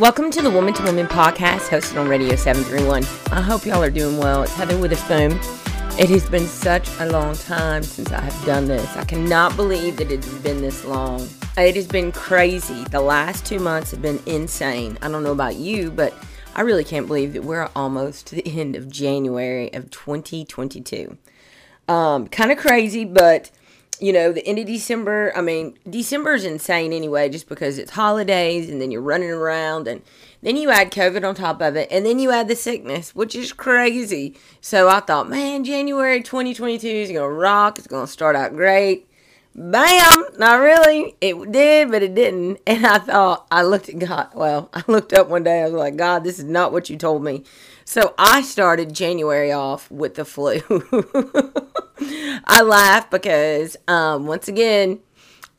Welcome to the Woman to Woman podcast hosted on Radio 731. I hope y'all are doing well. It's Heather Witherspoon. It has been such a long time since I have done this. I cannot believe that it has been this long. It has been crazy. The last two months have been insane. I don't know about you, but I really can't believe that we're almost to the end of January of 2022. Um, kind of crazy, but you know, the end of December, I mean, December is insane anyway, just because it's holidays and then you're running around and then you add COVID on top of it and then you add the sickness, which is crazy. So I thought, man, January 2022 is going to rock. It's going to start out great. Bam! Not really. It did, but it didn't. And I thought, I looked at God. Well, I looked up one day. I was like, God, this is not what you told me. So I started January off with the flu. I laugh because um, once again,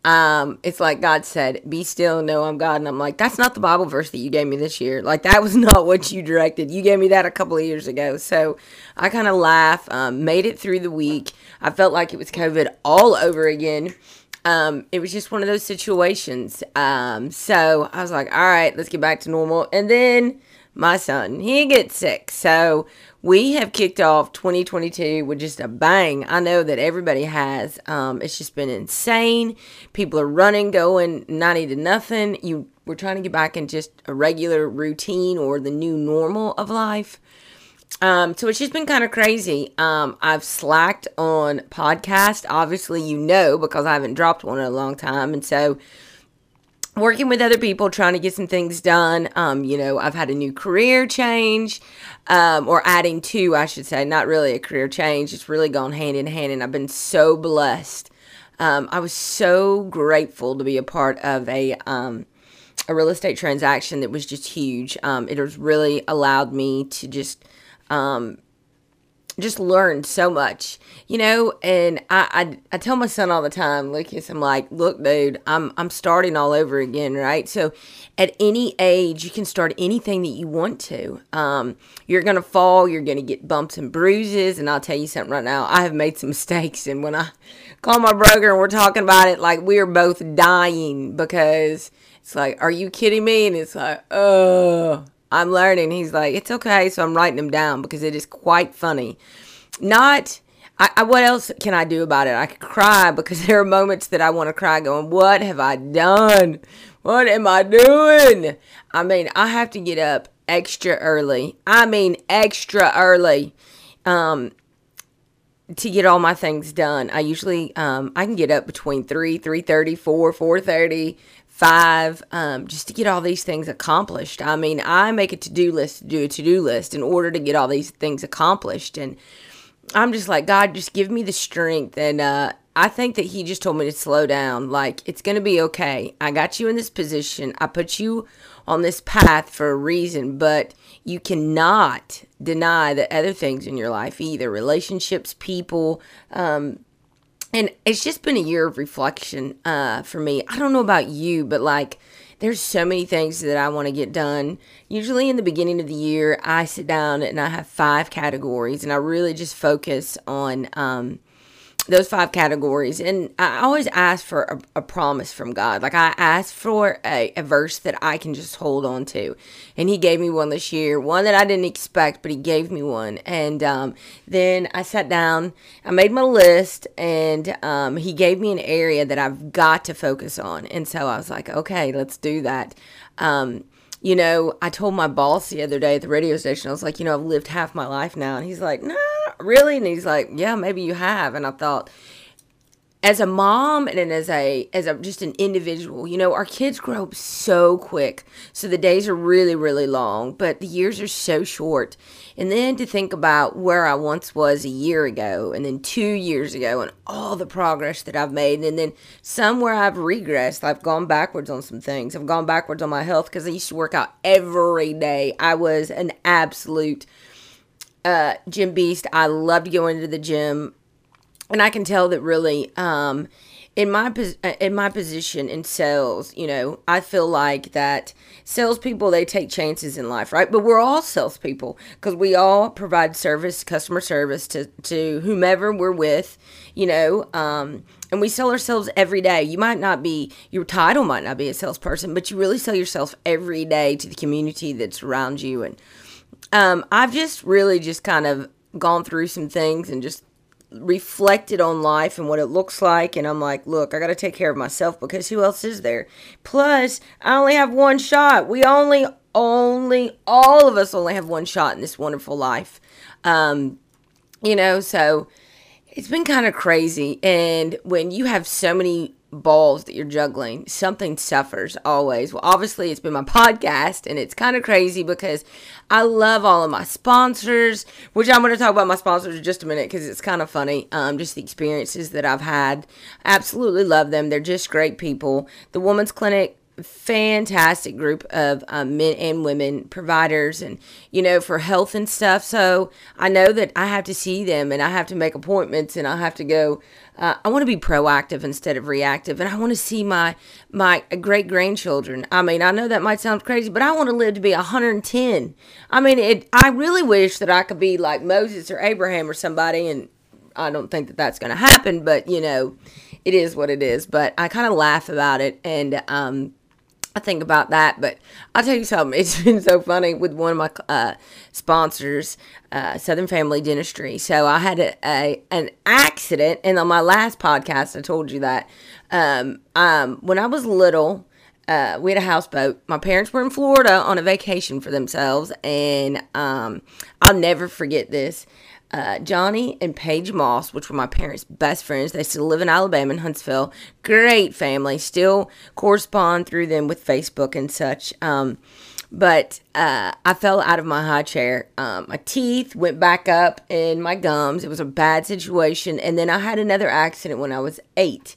um, it's like God said, "Be still, know I'm God." And I'm like, that's not the Bible verse that you gave me this year. Like that was not what you directed. You gave me that a couple of years ago. So I kind of laugh. Um, made it through the week. I felt like it was COVID all over again. Um, it was just one of those situations. Um, so I was like, all right, let's get back to normal. And then my son, he gets sick. So we have kicked off 2022 with just a bang. I know that everybody has. Um, it's just been insane. People are running, going 90 to nothing. You we're trying to get back in just a regular routine or the new normal of life. Um, so it's just been kind of crazy. Um, I've slacked on podcast. Obviously, you know because I haven't dropped one in a long time, and so working with other people trying to get some things done. Um, you know i've had a new career change um, or adding to i should say not really a career change. It's really gone hand in hand and i've been so blessed. Um, i was so grateful to be a part of a um, a real estate transaction that was just huge. Um, it has really allowed me to just um, just learned so much, you know. And I, I, I tell my son all the time, Lucas, I'm like, look, dude, I'm, I'm starting all over again, right? So, at any age, you can start anything that you want to. Um, you're gonna fall, you're gonna get bumps and bruises, and I'll tell you something right now. I have made some mistakes, and when I call my broker and we're talking about it, like we are both dying because it's like, are you kidding me? And it's like, oh I'm learning. He's like, it's okay. So I'm writing them down because it is quite funny. Not, I, I, what else can I do about it? I could cry because there are moments that I want to cry going, what have I done? What am I doing? I mean, I have to get up extra early. I mean, extra early. Um, to get all my things done. I usually um, I can get up between 3, 3:30, 4, 4:30, five, um, just to get all these things accomplished. I mean, I make a to do list to do a to do list in order to get all these things accomplished. And I'm just like, God, just give me the strength. And uh, I think that He just told me to slow down. Like, it's going to be okay. I got you in this position, I put you on this path for a reason, but you cannot deny the other things in your life either relationships, people, um, and it's just been a year of reflection uh, for me. I don't know about you, but like there's so many things that I want to get done. Usually in the beginning of the year, I sit down and I have five categories, and I really just focus on um, those five categories. And i always ask for a, a, promise from god. Like i ask for a, a, verse that i can just hold on to. And he gave me one this year one that i didn't expect but he gave me one. And um, then i sat down i made my list and um, he gave me an area that i've got to focus on. And so i was like okay let's do that. Um, you know, I told my boss the other day at the radio station, I was like, you know, I've lived half my life now. And he's like, no, really? And he's like, yeah, maybe you have. And I thought, as a mom and as a as a just an individual you know our kids grow up so quick. So the days are really really long but the years are so short. And then to think about where i once was a year ago and then two years ago and all the progress that i've made and then somewhere i've regressed i've gone backwards on some things. I've gone backwards on my health because i used to work out every day. I was an absolute uh, gym beast. I loved going to the gym and I can tell that really um, in my uh, in my position in sales, you know, I feel like that salespeople they take chances in life, right? But we're all salespeople because we all provide service, customer service to to whomever we're with, you know. Um, and we sell ourselves every day. You might not be your title might not be a salesperson, but you really sell yourself every day to the community that's around you. And um, I've just really just kind of gone through some things and just reflected on life and what it looks like and I'm like, look, I got to take care of myself because who else is there? Plus, I only have one shot. We only only all of us only have one shot in this wonderful life. Um you know, so it's been kind of crazy and when you have so many balls that you're juggling, something suffers always. Well, obviously, it's been my podcast, and it's kind of crazy because I love all of my sponsors, which I'm going to talk about my sponsors in just a minute because it's kind of funny. Um, just the experiences that I've had. Absolutely love them. They're just great people. The Woman's Clinic fantastic group of um, men and women providers and you know for health and stuff. So i know that i have to see them and i have to make appointments and i have to go uh, i want to be proactive instead of reactive and i want to see my my great grandchildren i mean i know that might sound crazy but i want to live to be 110 i mean it i really wish that i could be like moses or abraham or somebody and i don't think that that's going to happen but you know it is what it is. But i kind of laugh about it and um I think about that, but I'll tell you something. It's been so funny with one of my uh, sponsors, uh, Southern Family Dentistry. So I had a, a, an accident, and on my last podcast, I told you that um, um, when I was little, uh, we had a houseboat. My parents were in Florida on a vacation for themselves, and um, I'll never forget this uh, Johnny and Paige Moss, which were my parents' best friends. They still live in Alabama in Huntsville. Great family. Still correspond through them with Facebook and such. Um, but uh, I fell out of my high chair. Um, my teeth went back up in my gums. It was a bad situation. And then I had another accident when I was eight.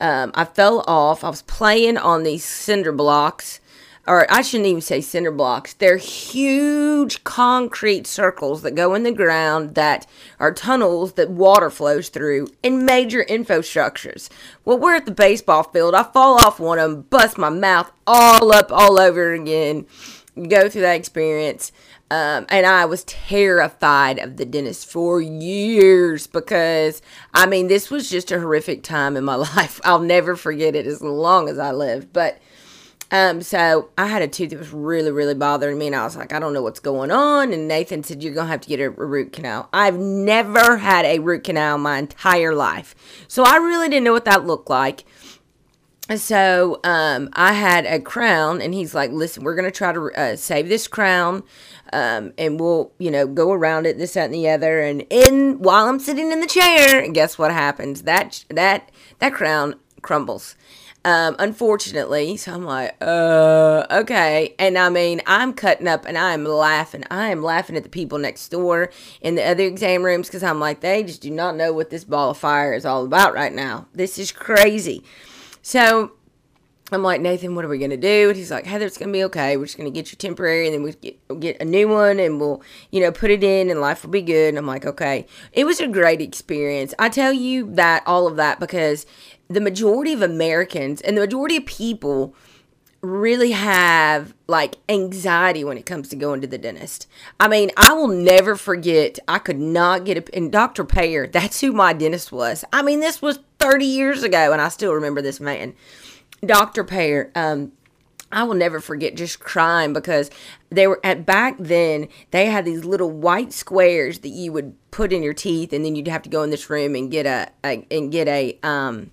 Um, I fell off. I was playing on these cinder blocks or I shouldn't even say cinder blocks. They're huge concrete circles that go in the ground that are tunnels that water flows through in major infrastructures. Well, we're at the baseball field. I fall off one of them, bust my mouth all up all over again, go through that experience. Um, and I was terrified of the dentist for years because, I mean, this was just a horrific time in my life. I'll never forget it as long as I live. But um, so I had a tooth that was really, really bothering me, and I was like, I don't know what's going on. And Nathan said, You're gonna have to get a, root canal. I've never had a root canal my entire life, so I really didn't know what that looked like. So um, I had a crown, and he's like, "Listen, we're gonna try to uh, save this crown, um, and we'll, you know, go around it, this, that, and the other." And in while I'm sitting in the chair, guess what happens? That that that crown crumbles um, unfortunately. So I'm like, uh, okay. And I mean, I'm cutting up and I'm laughing. I am laughing at the people next door in the other exam rooms because I'm like, they just do not know what this ball of fire is all about right now. This is crazy. So I'm like, Nathan, what are we going to do? And he's like, Heather, it's going to be okay. We're just going to get you temporary and then we get, we'll get a new one and we'll, you know, put it in and life will be good. And I'm like, okay. It was a great experience. I tell you that, all of that, because the majority of Americans and the majority of people really have like anxiety when it comes to going to the dentist. I mean, I will never forget. I could not get a and Dr. Payer, that's who my dentist was. I mean, this was 30 years ago and I still remember this man. Dr. Payer, um I will never forget just crying because they were at back then they had these little white squares that you would put in your teeth and then you'd have to go in this room and get a, a and get a um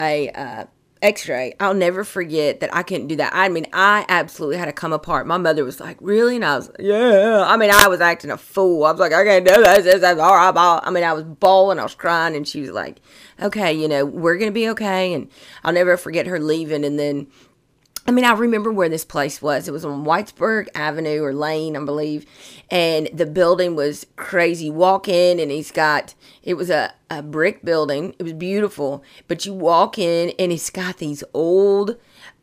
a uh, x-ray i'll never forget that i couldn't do that. I mean i absolutely had to come apart. My mother was like really? And i was like yeah. I mean i was acting a fool. I was like i can't do this, this, this all right, i mean i was bawling i was crying and she was like okay you know we're gonna be okay. And i'll never forget her leaving. And then I mean, I remember where this place was. It was on Whitesburg Avenue or Lane, I believe. And the building was crazy. Walk in, and he's got, it was a, a brick building. It was beautiful, but you walk in and it's got these old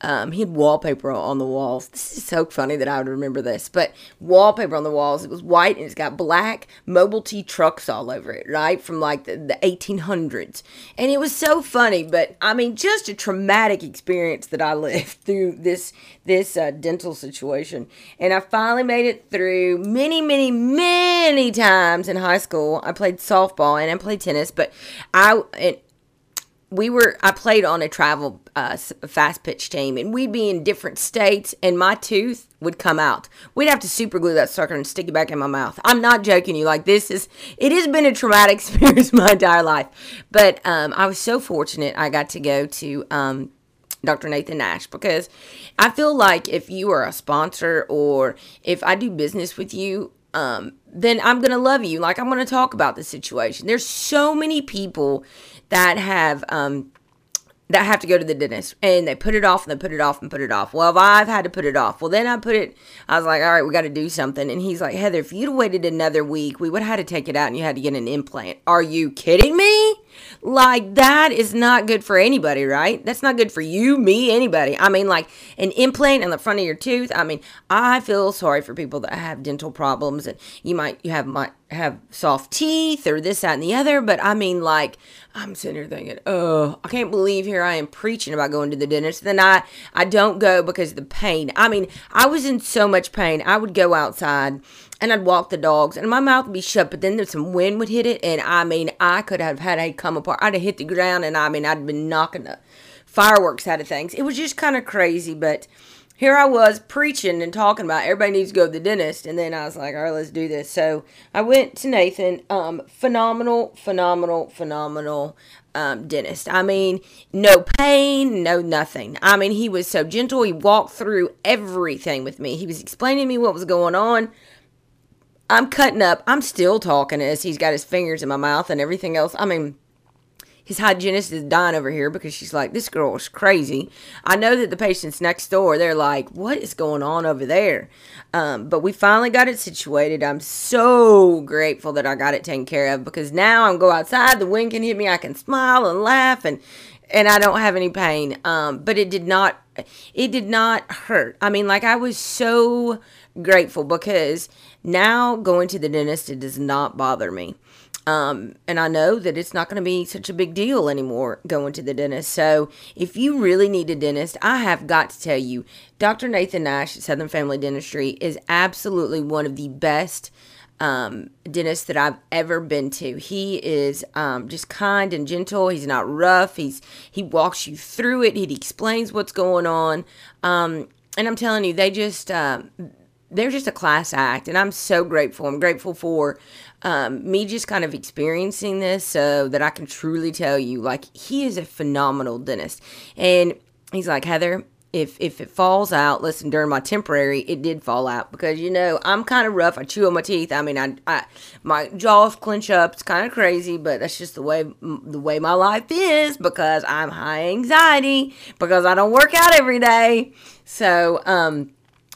um, he had wallpaper on the walls. This is so funny that I would remember this, but wallpaper on the walls. It was white and it's got black Model T trucks all over it, right? From like the, the 1800s. And it was so funny, but I mean, just a traumatic experience that I lived through this, this uh, dental situation. And I finally made it through many, many, many times in high school. I played softball and I play tennis, but I, and we were I played on a travel uh, fast pitch team, and we'd be in different states, and my tooth would come out. We'd have to super glue that sucker and stick it back in my mouth. I'm not joking you. Like this is it has been a traumatic experience my entire life, but um, I was so fortunate I got to go to. Um, Dr. Nathan Nash because I feel like if you are a sponsor or if I do business with you, um, then I'm going to love you. Like, I'm going to talk about the situation. There's so many people that have um, that have to go to the dentist and they put it off and they put it off and put it off. Well, I've had to put it off. Well, then I put it, I was like, all right, we got to do something. And he's like, Heather, if you'd waited another week, we would have had to take it out and you had to get an implant. Are you kidding me? Like, that is not good for anybody, right? That's not good for you, me, anybody. I mean, like, an implant in the front of your tooth. I mean, I feel sorry for people that have dental problems and you might, you have, might have soft teeth or this, that, and the other. But I mean, like, I'm sitting here thinking, oh, I can't believe here I am preaching about going to the dentist. Then I, I don't go because of the pain. I mean, I was in so much pain. I would go outside and I'd walk the dogs and my mouth would be shut, but then there's some wind would hit it. And I mean, I could have had a come apart. I'd have hit the ground and I mean, I'd been knocking the fireworks out of things. It was just kind of crazy, but here I was preaching and talking about everybody needs to go to the dentist, and then I was like, all right, let's do this. So I went to Nathan. Um, phenomenal, phenomenal, phenomenal um, dentist. I mean, no pain, no nothing. I mean, he was so gentle. He walked through everything with me. He was explaining to me what was going on. I'm cutting up. I'm still talking as he's got his fingers in my mouth and everything else. I mean, his hygienist is dying over here because she's like, this girl is crazy. I know that the patients next door, they're like, what is going on over there? Um, but we finally got it situated. I'm so grateful that I got it taken care of because now I'm go outside, the wind can hit me, I can smile and laugh and and I don't have any pain. Um, but it did not it did not hurt. I mean, like I was so grateful because now going to the dentist it does not bother me. Um, and I know that it's not going to be such a big deal anymore going to the dentist. So if you really need a dentist, I have got to tell you, Dr. Nathan Nash at Southern Family Dentistry is absolutely one of the best um, dentists that I've ever been to. He is um, just kind and gentle. He's not rough. He's he walks you through it. He explains what's going on. Um, and I'm telling you, they just uh, they're just a class act, and I'm so grateful. I'm grateful for um, me just kind of experiencing this so that I can truly tell you, like, he is a phenomenal dentist. And he's like, Heather, if if it falls out, listen, during my temporary, it did fall out because you know I'm kind of rough. I chew on my teeth. I mean, I, I my jaws clench up. It's kind of crazy, but that's just the way the way my life is because I'm high anxiety because I don't work out every day. So, um,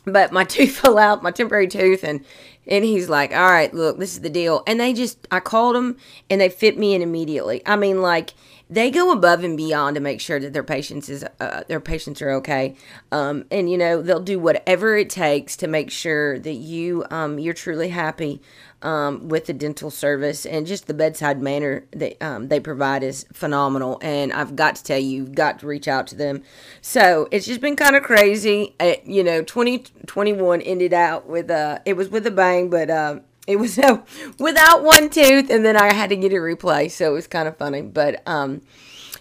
but my tooth fell out, my temporary tooth, and and he's like, all right, look, this is the deal. And they just, I called them and they fit me in immediately. I mean, like, they go above and beyond to make sure that their patients is uh, their patients are okay um, and you know they'll do whatever it takes to make sure that you um, you're truly happy um, with the dental service and just the bedside manner that um, they provide is phenomenal. And I've got to tell you, you've got to reach out to them. So it's just been kind of crazy. Uh, you know, 2021 ended out with a, it was with a bang, but uh, it was uh, without one tooth, and then I had to get it replaced. So it was kind of funny. But um,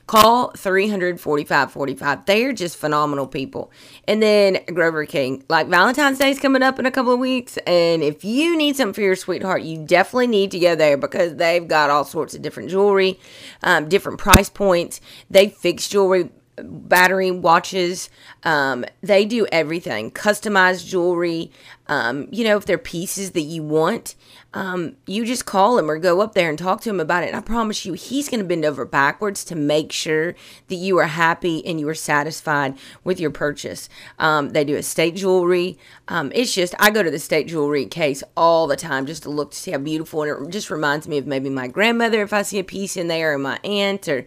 Call 345 45. They are just phenomenal people. And then Grover King. Like Valentine's Day is coming up in a couple of weeks. And if you need something for your sweetheart, you definitely need to go there because they've got all sorts of different jewelry, um, different price points. They fix jewelry battery watches. Um, they do everything, customized jewelry. Um, you know, if they're pieces that you want, um, you just call him or go up there and talk to him about it. And I promise you, he's going to bend over backwards to make sure that you are happy and you are satisfied with your purchase. Um, they do estate jewelry. Um, it's just, I go to the estate jewelry case all the time just to look to see how beautiful. And it just reminds me of maybe my grandmother if I see a piece in there or my aunt or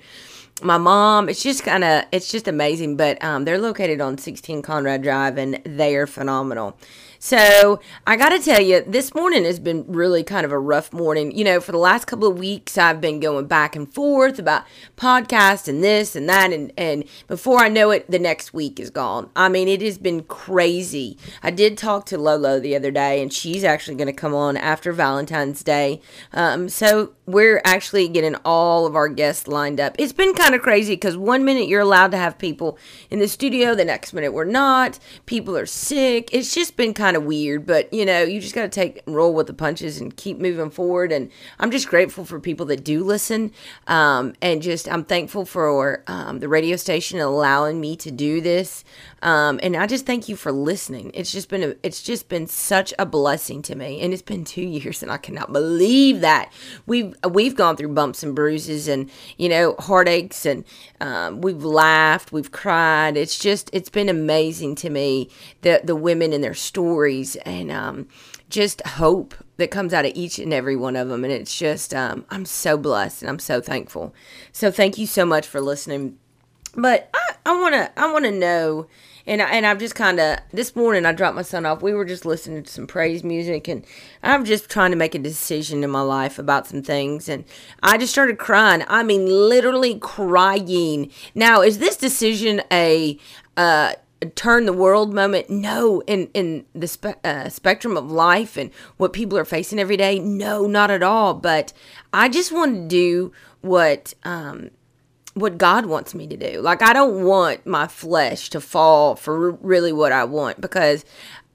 my mom it's just kind of it's just amazing but um, they're located on 16 conrad drive and they are phenomenal so I got to tell you, this morning has been really kind of a rough morning. You know, for the last couple of weeks, I've been going back and forth about podcast and this and that, and and before I know it, the next week is gone. I mean, it has been crazy. I did talk to Lolo the other day, and she's actually going to come on after Valentine's Day. Um, so we're actually getting all of our guests lined up. It's been kind of crazy because one minute you're allowed to have people in the studio, the next minute we're not. People are sick. It's just been kind kind of weird, but you know, you just got to take roll with the punches and keep moving forward. And I'm just grateful for people that do listen. Um, and just, I'm thankful for um, the radio station allowing me to do this. Um, and I just thank you for listening. It's just been a, it's just been such a blessing to me, and it's been two years, and I cannot believe that we've we've gone through bumps and bruises, and you know heartaches, and um, we've laughed, we've cried. It's just it's been amazing to me the the women and their stories, and um, just hope that comes out of each and every one of them, and it's just um, I'm so blessed and I'm so thankful. So thank you so much for listening. But I, I wanna I wanna know and I, and I'm just kind of this morning I dropped my son off. We were just listening to some praise music, and I'm just trying to make a decision in my life about some things, and I just started crying. I mean, literally crying. Now, is this decision a uh, turn the world moment no in in the spe- uh, spectrum of life and what people are facing every day no not at all but i just want to do what um what God wants me to do. Like I don't want my flesh to fall for really what I want because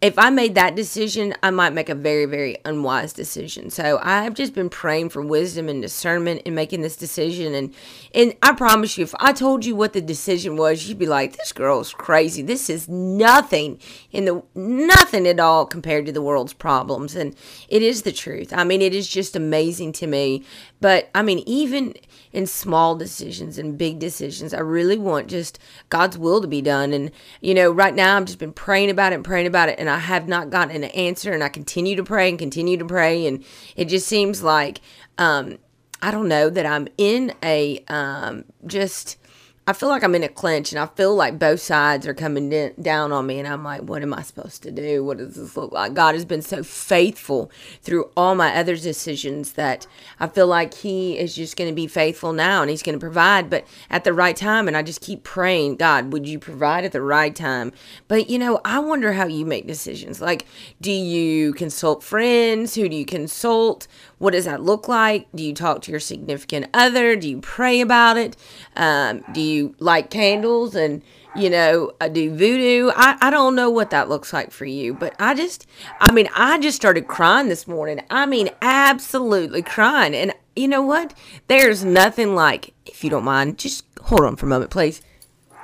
if I made that decision, I might make a very, very unwise decision. So I've just been praying for wisdom and discernment in making this decision. And and I promise you, if I told you what the decision was, you'd be like, "This girl's crazy. This is nothing in the nothing at all compared to the world's problems." And it is the truth. I mean, it is just amazing to me. But I mean, even in small decisions and big decisions. I really want just God's will to be done. And, you know, right now I've just been praying about it and praying about it, and I have not gotten an answer. And I continue to pray and continue to pray. And it just seems like, um, I don't know, that I'm in a um, just I feel like I'm in a clinch and I feel like both sides are coming down on me. And I'm like, what am I supposed to do? What does this look like? God has been so faithful through all my other decisions that I feel like He is just going to be faithful now and He's going to provide, but at the right time. And I just keep praying, God, would you provide at the right time? But, you know, I wonder how you make decisions. Like, do you consult friends? Who do you consult? What does that look like? Do you talk to your significant other? Do you pray about it? Um, do you light candles and you know uh, do voodoo? I, I don't know what that looks like for you, but I just I mean I just started crying this morning. I mean absolutely crying, and you know what? There's nothing like if you don't mind, just hold on for a moment, please.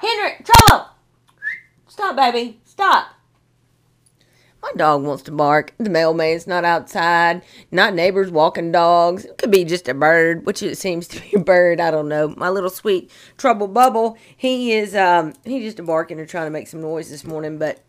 Henry, trouble! Stop, baby, stop. My dog wants to bark. The mailman's not outside. Not neighbors walking dogs. It could be just a bird, which it seems to be a bird. I don't know. My little sweet trouble bubble. He is um he's just a barking and trying to make some noise this morning, but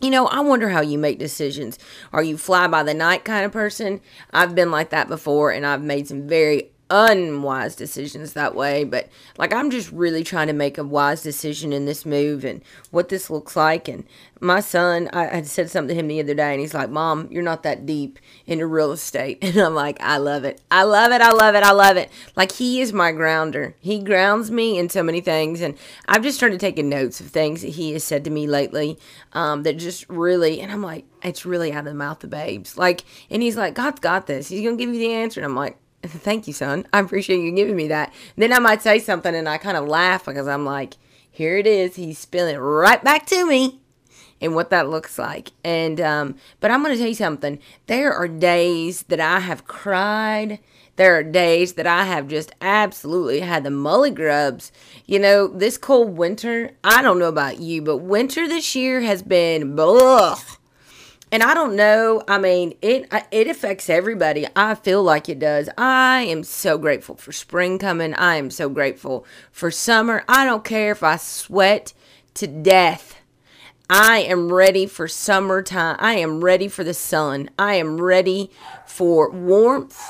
you know, I wonder how you make decisions. Are you fly by the night kind of person? I've been like that before and I've made some very unwise decisions that way. But like, I'm just really trying to make a wise decision in this move and what this looks like. And my son, I, I said something to him the other day, and he's like, Mom, you're not that deep into real estate. And I'm like, I love it. I love it. I love it. I love it. Like, he is my grounder. He grounds me in so many things. And I've just started taking notes of things that he has said to me lately um, that just really, and I'm like, it's really out of the mouth of babes. Like, and he's like, God's got this. He's going to give you the answer. And I'm like, Thank you, son. I appreciate you giving me that. Then I might say something and I kind of laugh because I'm like, here it is. He's spilling right back to me and what that looks like. And um, but I'm going to tell you something. There are days that I have cried there are days that I have just absolutely had the mully grubs. You know, this cold winter, I don't know about you, but winter this year has been blah. And I don't know. I mean, it it affects everybody. I feel like it does. I am so grateful for spring coming. I am so grateful for summer. I don't care if I sweat to death. I am ready for summertime. I am ready for the sun. I am ready for warmth.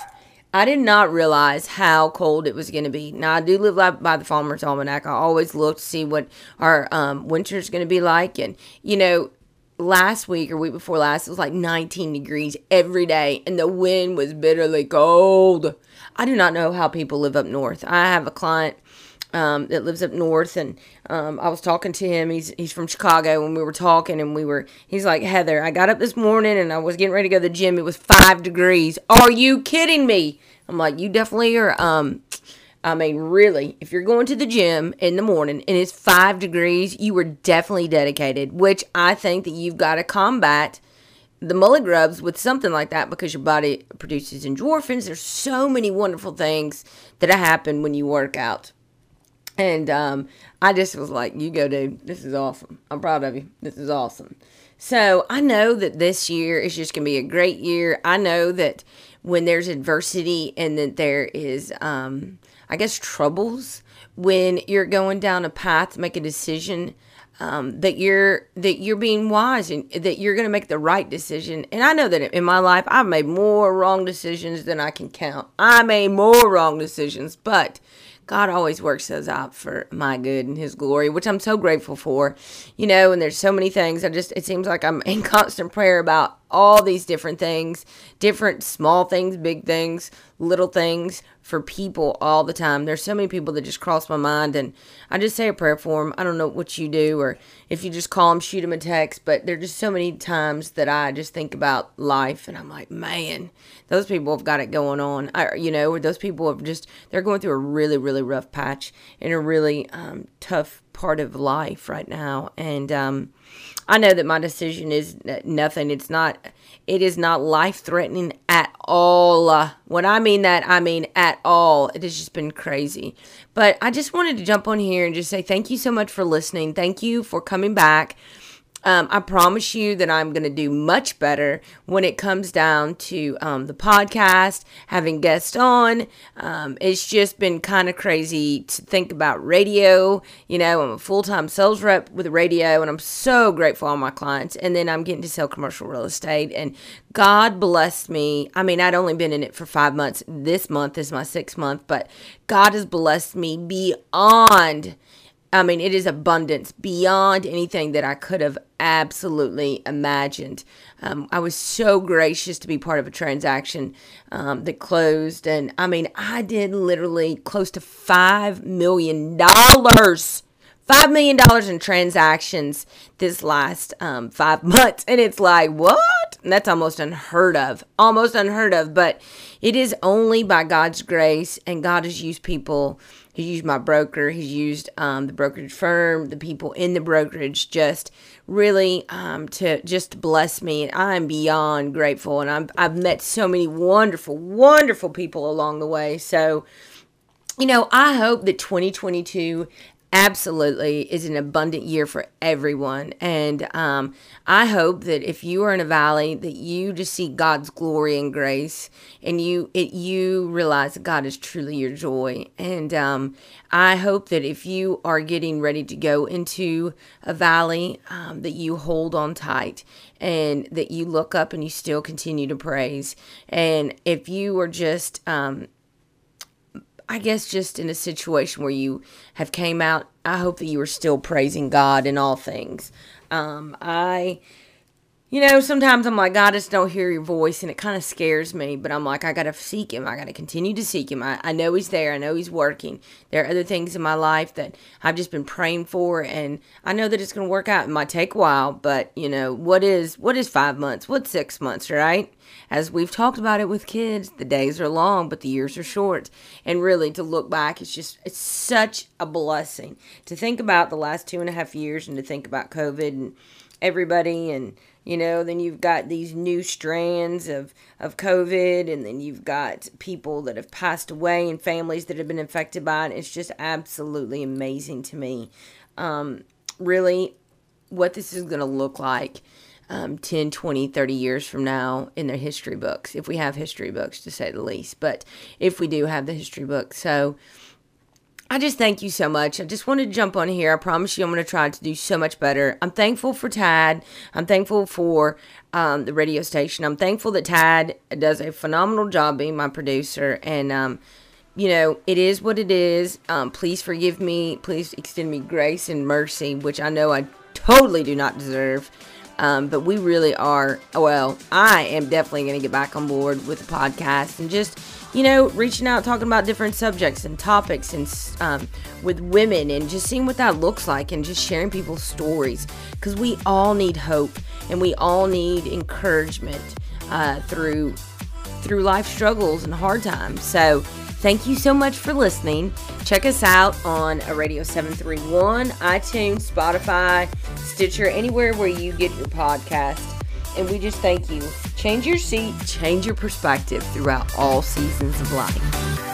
I did not realize how cold it was going to be. Now, I do live by the Farmer's Almanac. I always look to see what our um, winter is going to be like. And, you know, last week or week before last, it was like 19 degrees every day, and the wind was bitterly cold. I do not know how people live up north. I have a client um, that lives up north, and um, I was talking to him. He's he's from Chicago, and we were talking, and we were. He's like, Heather, I got up this morning, and I was getting ready to go to the gym. It was five degrees. Are you kidding me? I'm like, you definitely are. Um, I mean, really, if you're going to the gym in the morning and it's five degrees, you were definitely dedicated. Which I think that you've got to combat the mully grubs with something like that because your body produces endorphins. There's so many wonderful things that happen when you work out. And um, I just was like, you go, dude. This is awesome. I'm proud of you. This is awesome. So I know that this year is just going to be a great year. I know that when there's adversity and that there is, um, I guess, troubles, when you're going down a path to make a decision, um, that you're that you're being wise and that you're going to make the right decision. And I know that in my life, I've made more wrong decisions than I can count. I made more wrong decisions, but God always works those out for my good and His glory, which I'm so grateful for. You know, and there's so many things. I just, it seems like I'm in constant prayer about all these different things, different small things, big things, little things for people all the time. There's so many people that just cross my mind, and I just say a prayer for them. I don't know what you do, or if you just call them, shoot them a text, but there are just so many times that I just think about life, and I'm like, man, those people have got it going on. I, you know, or those people have just, they're going through a really, really rough patch in a really um, tough part of life right now. And, um, I know that my decision is nothing. It's not. It is not life threatening at all. Uh, when I mean that, I mean at all. It has just been crazy. But I just wanted to jump on here and just say thank you so much for listening. Thank you for coming back. Um, I promise you that I'm going to do much better when it comes down to um, the podcast, having guests on. Um, it's just been kind of crazy to think about radio. You know, I'm a full time sales rep with radio, and I'm so grateful on my clients. And then I'm getting to sell commercial real estate, and God blessed me. I mean, I'd only been in it for five months. This month is my sixth month, but God has blessed me beyond I mean, it is abundance beyond anything that I could have absolutely imagined. Um, I was so gracious to be part of a transaction um, that closed. And I mean, I did literally close to $5 million. $5 million in transactions this last um, five months. And it's like, what? That's almost unheard of. Almost unheard of. But it is only by God's grace, and God has used people He's used my broker. He's used um, the brokerage firm, the people in the brokerage, just really um, to just bless me. And I'm beyond grateful. And I'm, I've met so many wonderful, wonderful people along the way. So, you know, I hope that 2022 absolutely is an abundant year for everyone. And um, i hope that if you are in a valley that you just see god's glory and grace and you it you realize that god is truly your joy. And um, i hope that if you are getting ready to go into a valley um, that you hold on tight and that you look up and you still continue to praise. And if you are just um, I guess just in a situation where you have came out, I hope that you are still praising God in all things. Um, I, you know, sometimes I'm like, God, I just don't hear your voice, and it kind of scares me. But I'm like, I gotta seek Him. I gotta continue to seek Him. I, I know He's there. I know He's working. There are other things in my life that I've just been praying for, and I know that it's gonna work out. It might take a while, but you know, what is what is five months? What's six months, right? as we've talked about it with kids, the days are long, but the years are short. And really, to look back, it's just, it's such a blessing to think about the last two and a half years and to think about COVID and everybody and You know, then you've got these new strands of, of COVID, and then you've got people that have passed away and families that have been infected by it. It's just absolutely amazing to me. Um, really, what this is going to look like um, 10, 20, 30 years from now in their history books, if we have history books to say the least. But if we do have the history books. So, I just thank you so much. I just wanted to jump on here. I promise you I'm going to try to do so much better. I'm thankful for Tad. I'm thankful for um, the radio station. I'm thankful that Tad does a phenomenal job being my producer. And, um, you know, it is what it is. Um, please forgive me. Please extend me grace and mercy, which I know I totally do not deserve. Um, but we really are, well, I am definitely going to get back on board with the podcast and just, you know, reaching out, talking about different subjects and topics and um, with women and just seeing what that looks like and just sharing people's stories because we all need hope and we all need encouragement uh, through through life struggles and hard times. So Thank you so much for listening. Check us out on a Radio 731, iTunes, Spotify, Stitcher, anywhere where you get your podcast. And we just thank you. Change your seat, change your perspective throughout all seasons of life.